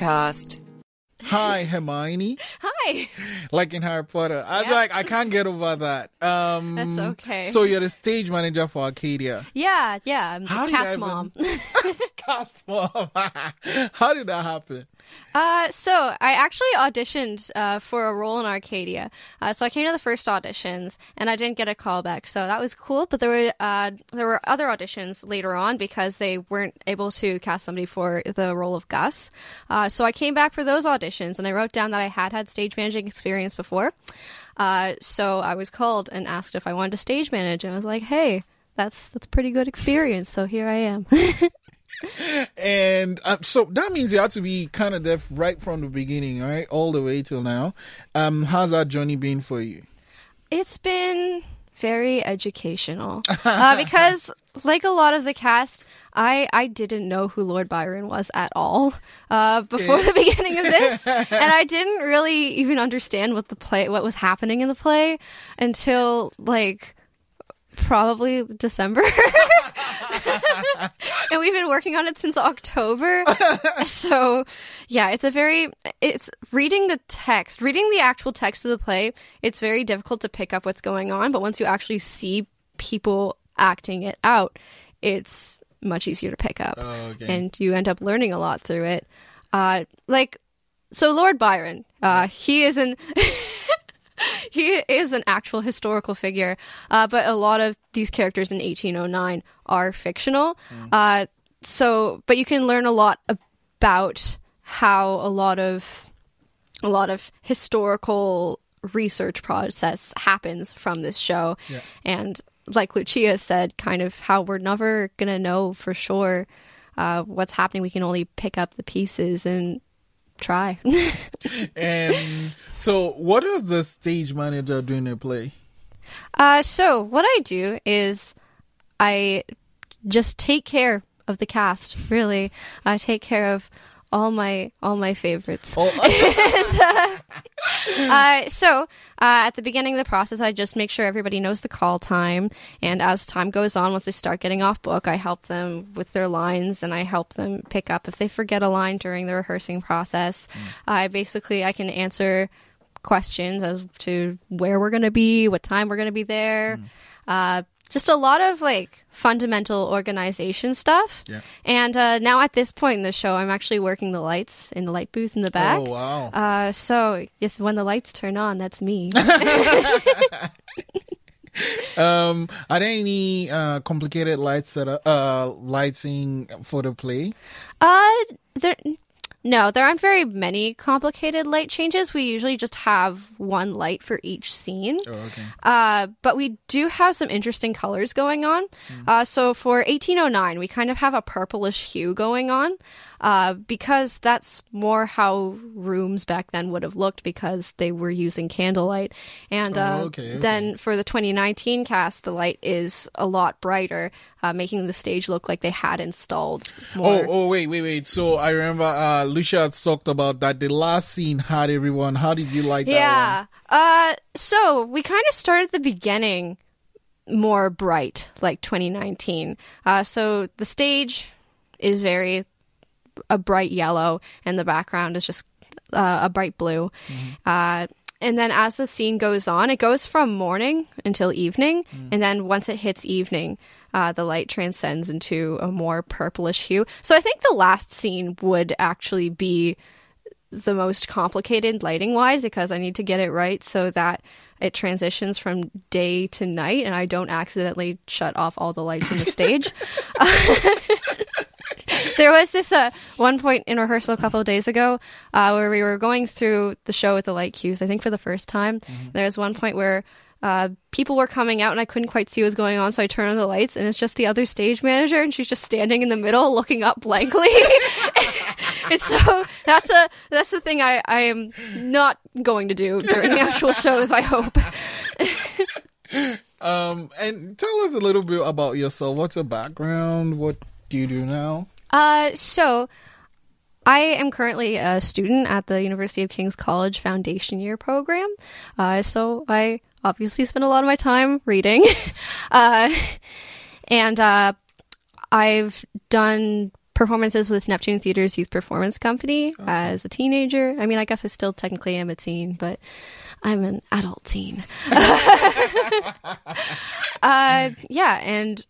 Blackout Podcast. Hi, Hermione. Hi. Like in Harry Potter. I Yeah. like I can't get over that. Um That's okay. So you're the stage manager for Arcadia. Yeah, yeah. I'm the How did I cast even- mom. Cast mom. How did that happen? Uh, so I actually auditioned uh, for a role in Arcadia. Uh, so I came to the first auditions, and I didn't get a callback. So that was cool. But there were uh, there were other auditions later on because they weren't able to cast somebody for the role of Gus. Uh, so I came back for those auditions, and I wrote down that I had had stage managing experience before. Uh, so I was called and asked if I wanted to stage manage, and I was like, "Hey, that's that's pretty good experience." So here I am. And um, so that means you have to be kind of deaf right from the beginning, right? All the way till now. Um, how's that journey been for you? It's been very educational uh, because, like a lot of the cast, I I didn't know who Lord Byron was at all uh, before the beginning of this, and I didn't really even understand what the play, what was happening in the play, until like probably December. and we've been working on it since October. so, yeah, it's a very it's reading the text, reading the actual text of the play, it's very difficult to pick up what's going on, but once you actually see people acting it out, it's much easier to pick up. Oh, okay. And you end up learning a lot through it. Uh like so Lord Byron, uh he is an he is an actual historical figure, uh, but a lot of these characters in 1809 are fictional. Uh, so, but you can learn a lot about how a lot of a lot of historical research process happens from this show, Yeah. and like Lucia said, kind of how we're never gonna know for sure uh, what's happening. We can only pick up the pieces and try. And so what does the stage manager do in a play? Uh, so what I do is I just take care of the cast. Really, I take care of all my all my favorites. Oh, Uh, so uh, at the beginning of the process, I just make sure everybody knows the call time, and as time goes on, once they start getting off book, I help them with their lines, and I help them pick up if they forget a line during the rehearsing process. I basically I can answer questions as to where we're going to be, what time we're going to be there. Uh, just a lot of like fundamental organization stuff. Yeah. And uh, now at this point in the show, I'm actually working the lights in the light booth in the back. oh wow. Uh, so if when the lights turn on, that's me. Um, are there any uh, complicated lights that are, uh, lighting for the play? uh, there, no, there aren't very many complicated light changes. We usually just have one light for each scene. Oh, okay. Uh, but we do have some interesting colors going on. Uh, so for 1809, we kind of have a purplish hue going on uh, because that's more how rooms back then would have looked because they were using candlelight. And uh, Oh, okay, okay. then for the 2019 cast, the light is a lot brighter, uh, making the stage look like they had installed more. Oh, oh, wait, wait, wait. So I remember uh, Lucia talked about that. The last scene had everyone. How did you like that Yeah. Uh, so we kind of started at the beginning more bright, like 2019. Uh, so the stage is very a bright yellow, and the background is just uh, a bright blue. Uh, and then as the scene goes on, it goes from morning until evening, and then once it hits evening, uh, the light transcends into a more purplish hue. So I think the last scene would actually be the most complicated lighting wise because I need to get it right so that it transitions from day to night and I don't accidentally shut off all the lights in the stage. there was this uh, one point in rehearsal a couple of days ago uh, where we were going through the show with the light cues, I think for the first time. There was one point where uh, people were coming out and I couldn't quite see what was going on, so I turned on the lights and it's just the other stage manager and she's just standing in the middle looking up blankly. and so that's a that's the thing I, I am not going to do during the actual shows, I hope. Um, and tell us a little bit about yourself. What's your background? What do you do now? Uh, so I am currently a student at the University of King's College Foundation Year program. Uh, so I obviously spend a lot of my time reading. uh, and uh, I've done performances with Neptune Theater's Youth Performance Company as a teenager. I mean, I guess I still technically am a teen, but I'm an adult teen. uh, yeah, and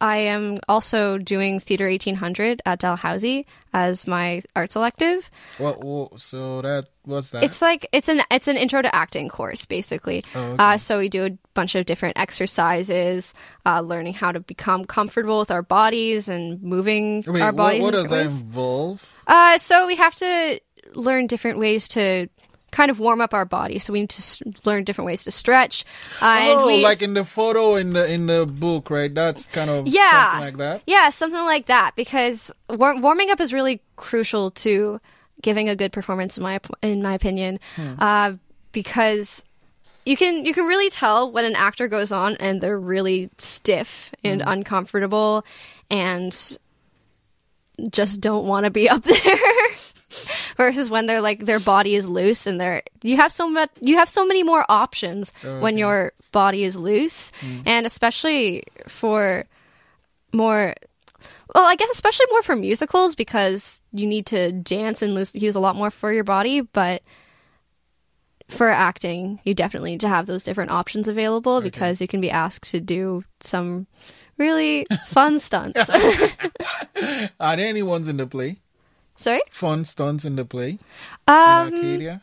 I am also doing Theater 1800 at Dalhousie as my arts elective. What, what? So that what's that? It's like it's an it's an intro to acting course basically. Oh, okay. uh, so we do a bunch of different exercises, uh, learning how to become comfortable with our bodies and moving Wait, our bodies. what in does that involve? Uh, so we have to learn different ways to kind of warm up our body. So we need to s- learn different ways to stretch. Uh, oh, we, like in the photo in the in the book, right? That's kind of yeah, something like that. Yeah, something like that. Because war- warming up is really crucial to giving a good performance, in my in my opinion. Hmm. Uh, because you can you can really tell when an actor goes on and they're really stiff and Hmm. uncomfortable and just don't want to be up there. Versus when they're like their body is loose and they're you have so much you have so many more options oh, when Okay. your body is loose. Mm-hmm. And especially for more well i guess especially more for musicals because you need to dance and lose, use a lot more for your body. But for acting you definitely need to have those different options available because you can be asked to do some really fun stunts. Are there any ones in the play? Sorry Fun stunts in the play um in Arcadia?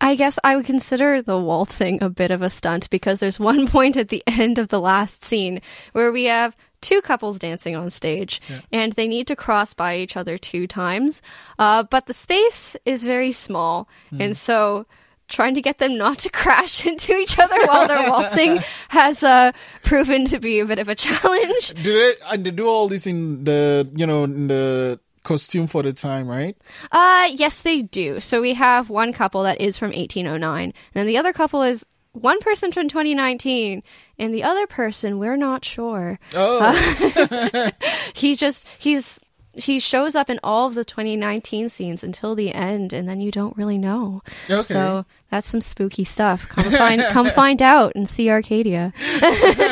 I guess I would consider the waltzing a bit of a stunt because there's one point at the end of the last scene where we have two couples dancing on stage and they need to cross by each other two times. Uh, but the space is very small. And so trying to get them not to crash into each other while they're waltzing has uh, proven to be a bit of a challenge. Do they and they do all this in the you know in the costume for the time, right? Uh, yes, they do. So we have one couple that is from 1809, and then the other couple is one person from 2019, and the other person we're not sure. Oh, He just he's he shows up in all of the 2019 scenes until the end, and then you don't really know. Okay. So that's some spooky stuff. Come find come find out and see Arcadia.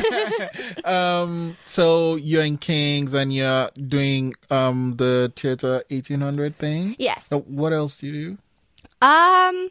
um, so you're in Kings and you're doing um the theater 1800 thing. Yes. Uh, what else do you do? Um,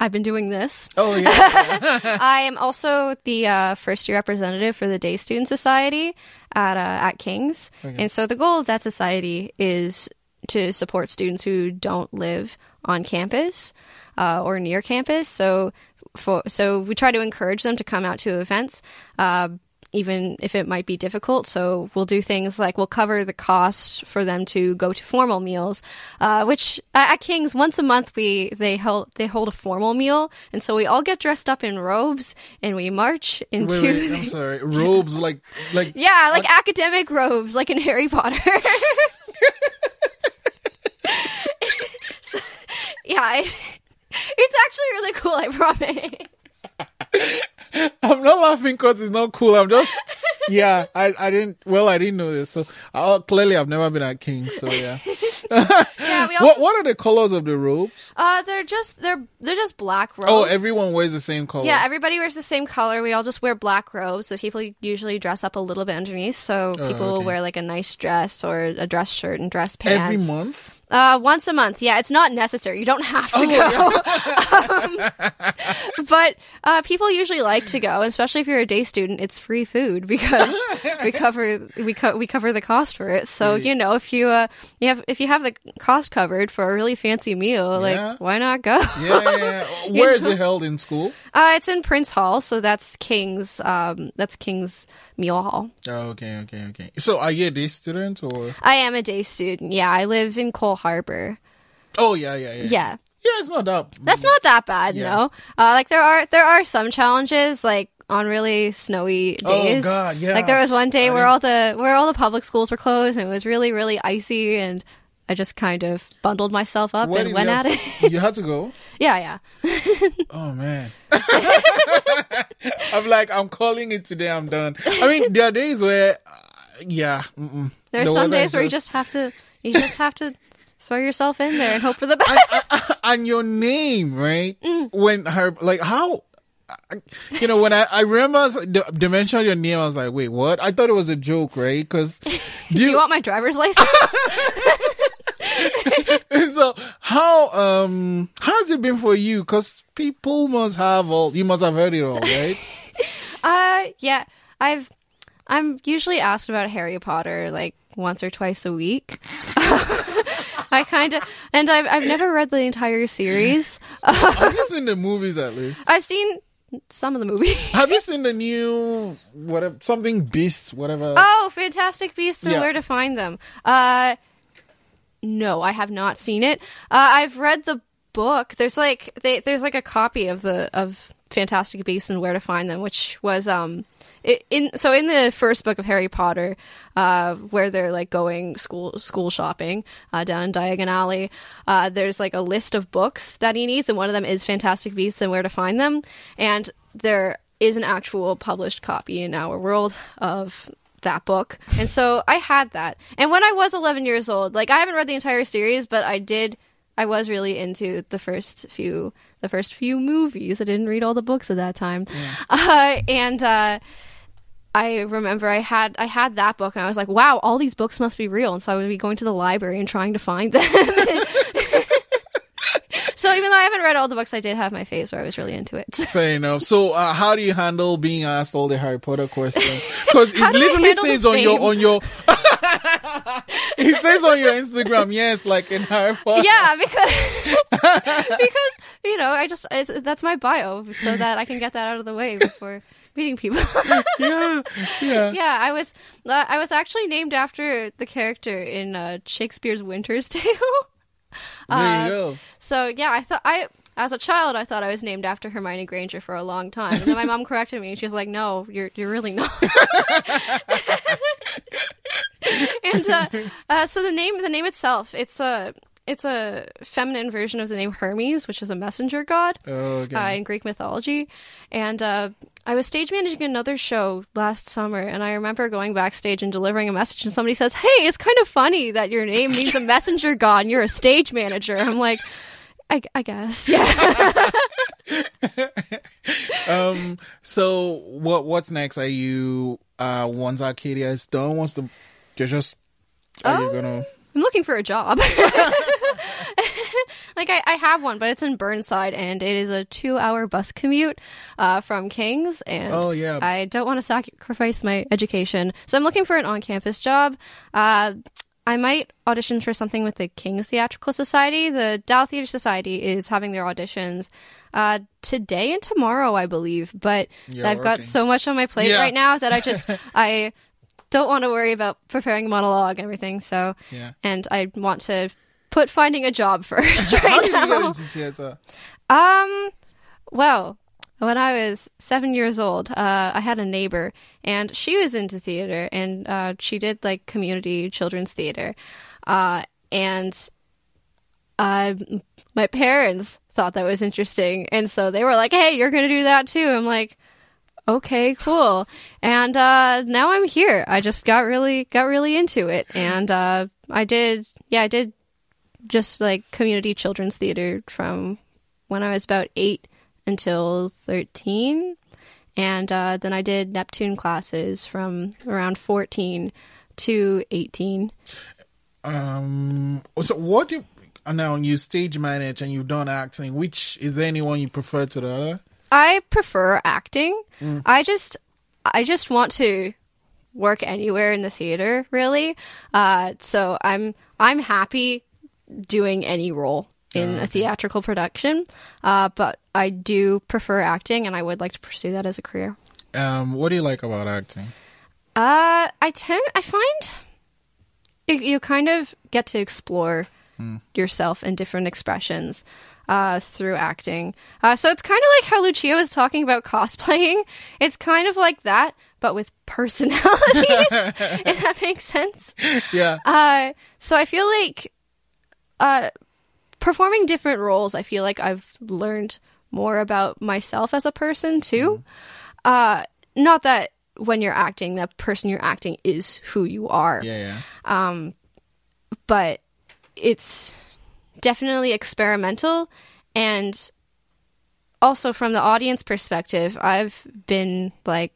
I've been doing this. Oh yeah, I am also the uh, first year representative for the Day Student Society at uh, at King's, and so the goal of that society is to support students who don't live on campus uh, or near campus. So for so we try to encourage them to come out to events. Uh, even if it might be difficult. So we'll do things like we'll cover the cost for them to go to formal meals, uh, which uh, at King's once a month we they hold they hold a formal meal, and so we all get dressed up in robes and we march into wait, wait, I'm sorry. Robes like like yeah, like academic robes, like in Harry Potter. so, yeah, it, it's actually really cool. I promise. I'm not laughing because it's not cool. I'm just yeah. I I didn't well I didn't know this. So uh, clearly I've never been at King. So yeah. Yeah, we all. what what are the colors of the robes? Uh, they're just they're they're just black robes. Oh, everyone wears the same color. Yeah, everybody wears the same color. We all just wear black robes. So people usually dress up a little bit underneath. So people will Oh, okay. wear like a nice dress or a dress shirt and dress pants. Every month. Uh, once a month. Yeah, it's not necessary. You don't have to Oh, go. um, but uh, people usually like to go, especially if you're a day student. It's free food because we cover we co- we cover the cost for it. So you know, if you uh, you have if you have the cost covered for a really fancy meal, like why not go? Yeah, yeah, yeah. Where is it held in school? Uh, it's in Prince Hall, so that's King's. Um, that's King's Meal Hall. Oh, okay, okay, okay. So are you a day student or? I am a day student. Yeah, I live in Cole Harbor. Oh yeah, yeah, yeah. Yeah, Yeah, it's not that. that's not that bad. Yeah. No, uh, like there are there are some challenges, like on really snowy days. Oh. God, yeah. Like there was one day I where all the where all the public schools were closed, and it was really really icy, and I just kind of bundled myself up and went at have- it. You had to go. yeah, yeah. Oh man. I'm like, I'm calling it today. I'm done. I mean, there are days where, uh, yeah. Mm-mm. There's The some days where you just have to you just have to throw yourself in there and hope for the best. and your name, right? Mm. When her like how you know, when I, I remember I was, the, the your name, I was like, wait, what? I thought it was a joke, right? Because do, Do you want my driver's license? so how um how's it been for you? Because people must have all you must have heard it all, right? uh, yeah. I've I'm usually asked about Harry Potter like once or twice a week. I kind of, and I've I've never read the entire series. have you seen the movies at least? I've seen some of the movies. Have you seen the new whatever something Beast whatever? Oh, Fantastic Beasts and Yeah. Where to Find Them. Uh, no, I have not seen it. Uh, I've read the book. There's like they, there's like a copy of the of Fantastic Beasts and Where to Find Them, which was um it, in so in the first book of Harry Potter, uh, where they're like going school school shopping uh, down in Diagon Alley. Uh, there's like a list of books that he needs, and one of them is Fantastic Beasts and Where to Find Them, and there is an actual published copy in our world of that book. And so I had that. And when I was 11 years old, like I haven't read the entire series, but I did I was really into the first few the first few movies. I didn't read all the books at that time. Uh, and uh I remember I had I had that book and I was like, wow, all these books must be real. And so I would be going to the library and trying to find them. so even though I haven't read all the books, I did have my phase where I was really into it. Fair enough. So, uh, how do you handle being asked all the Harry Potter questions? Because it How do I literally says on your on your it says on your Instagram, yes, like in Harry Potter. yeah, because because you know I just it's, that's my bio, so that I can get that out of the way before meeting people. yeah, yeah. yeah, I was uh, I was actually named after the character in uh, Shakespeare's Winter's Tale. There Uh, you go. So yeah, I thought I as a child I thought I was named after Hermione Granger for a long time, and then my mom corrected me, and she's like, "No, you're you're really not." and uh, uh, so the name the name itself it's a it's a feminine version of the name Hermes, which is a messenger god Okay. uh, in Greek mythology. And uh, I was stage managing another show last summer, and I remember going backstage and delivering a message, and somebody says, "Hey, it's kind of funny that your name means a messenger god, and you're a stage manager." I'm like. I, I guess, yeah. um. So, what what's next? Are you uh once Arcadia is done? Wants to you're just are you Oh. gonna? I'm looking for a job. like I, I have one, but it's in Burnside, and it is a two-hour bus commute uh, from Kings. And Oh, yeah. I don't want to sacrifice my education, so I'm looking for an on-campus job. Uh, I might audition for something with the King's Theatrical Society. The Dal Theater Society is having their auditions uh, today and tomorrow, I believe. But You're I've got so much on my plate Yeah. right now that I just I don't want to worry about preparing a monologue and everything. So Yeah. and I want to put finding a job first How right did you get now. into theater? Um, well, when I was seven years old, uh, I had a neighbor, and she was into theater, and uh, she did like community children's theater, uh, and uh, my parents thought that was interesting, and so they were like, "Hey, you're gonna do that too." I'm like. Okay, cool. And uh now I'm here. I just got really got really into it and uh I did yeah, I did just like community children's theater from when I was about eight until 13. And uh, then I did Neptune classes from around 14 to 18. Um. So, what do you now? You stage manage and you've done acting. Which is there anyone you prefer to the other? I prefer acting. I just I just want to work anywhere in the theater, really. Uh, so I'm I'm happy doing any role in a theatrical production. Uh, but I do prefer acting, and I would like to pursue that as a career. Um. What do you like about acting? Uh, I tend I find you, you kind of get to explore yourself in different expressions uh, through acting. Uh, so it's kind of like how Lucia was talking about cosplaying. It's kind of like that, but with personalities. if that makes sense. Yeah. Uh, so I feel like uh, performing different roles, I feel like I've learned more about myself as a person too. Uh, not that when you're acting, that person you're acting is who you are, yeah. Yeah. Um, but it's definitely experimental and also from the audience perspective, I've been like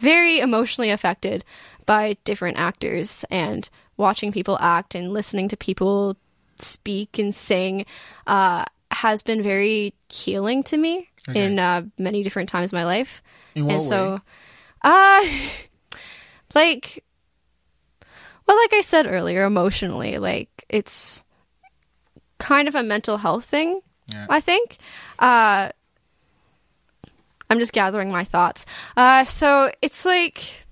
very emotionally affected by different actors and watching people act and listening to people speak and sing uh, has been very healing to me Okay. in uh, many different times of my life. And so, way? uh, like, well, like I said earlier, emotionally, like it's kind of a mental health thing. Yeah. I think. Uh, I'm just gathering my thoughts. Uh, so it's like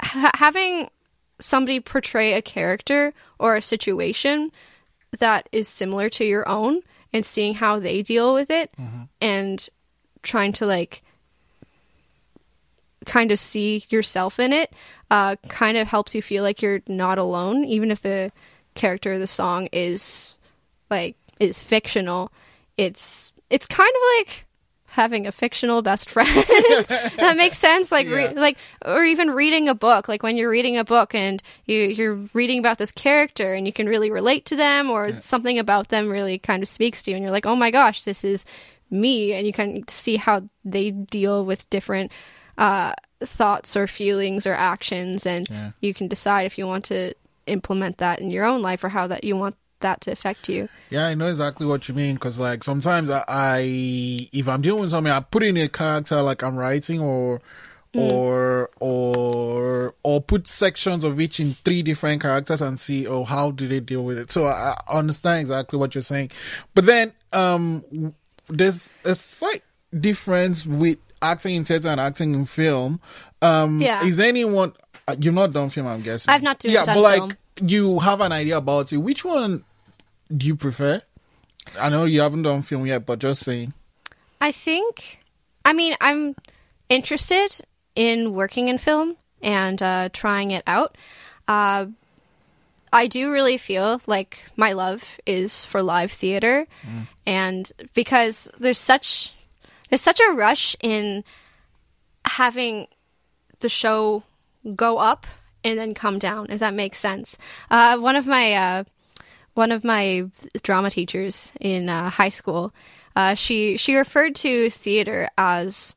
ha- having somebody portray a character or a situation that is similar to your own and seeing how they deal with it and trying to like kind of see yourself in it uh, kind of helps you feel like you're not alone even if the character of the song is like is fictional. It's it's kind of like having a fictional best friend. That makes sense. Like re- like or even reading a book. Like when you're reading a book and you you're reading about this character and you can really relate to them or something about them really kind of speaks to you and you're like oh my gosh this is me. And you can see how they deal with different uh, thoughts or feelings or actions and Yeah. you can decide if you want to implement that in your own life or how that you want that to affect you Yeah, I know exactly what you mean. Cause like sometimes I, I if I'm dealing with something, I put in a character like I'm writing or. Or or or put sections of each in three different characters and see oh how do they deal with it. So I, I understand exactly what you're saying, but then um there's a slight difference with acting in theater and acting in film. Um, Yeah. is anyone uh, you've not done film? I'm guessing. I've not do- Yeah, done but like film. you have an idea about it. Which one do you prefer? I know you haven't done film yet, but just saying. I think, I mean, I'm interested in working in film and uh, trying it out. Uh, I do really feel like my love is for live theater, and because there's such there's such a rush in having the show go up and then come down, if that makes sense. Uh, one of my uh, one of my drama teachers in uh, high school, uh, she she referred to theater as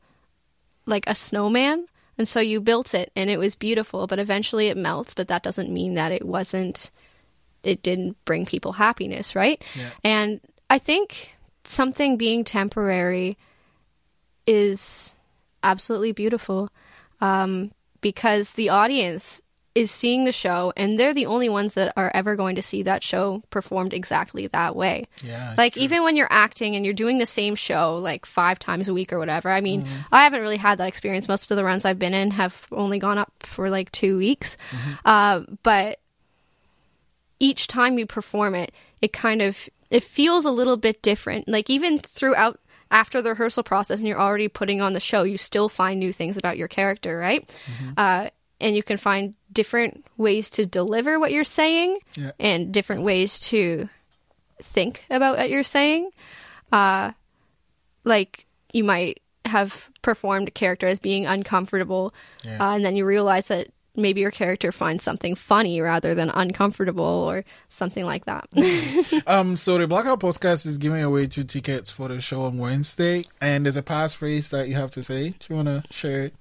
like a snowman, and so you built it and it was beautiful, but eventually it melts. But that doesn't mean that it wasn't. It didn't bring people happiness, right? Yeah. And I think something being temporary is absolutely beautiful um, because the audience is seeing the show and they're the only ones that are ever going to see that show performed exactly that way. Yeah, Like true. even when you're acting and you're doing the same show like 5 times a week or whatever. I mean, Mm-hmm. I haven't really had that experience. Most of the runs I've been in have only gone up for like 2 weeks. Mm-hmm. Uh, but each time you perform it, it kind of it feels a little bit different. Like even throughout after the rehearsal process and you're already putting on the show, you still find new things about your character, right? Uh, and you can find different ways to deliver what you're saying Yeah. and different ways to think about what you're saying. Uh, like you might have performed a character as being uncomfortable, Yeah. uh, and then you realize that maybe your character finds something funny rather than uncomfortable or something like that. Um, so the Blackout Podcast is giving away two tickets for the show on Wednesday, and there's a passphrase that you have to say. Do you want to share it?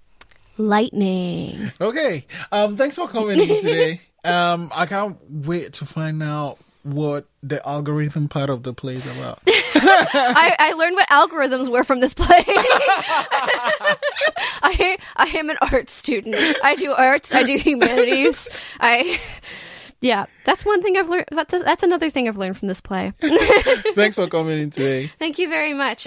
Lightning. Okay. Um, thanks for coming in today. um, I can't wait to find out what the algorithm part of the play is about. I, I learned what algorithms were from this play. I I am an art student. I do arts. I do humanities. I yeah, that's one thing I've learned. That's, that's another thing I've learned from this play. thanks for coming in today. Thank you very much.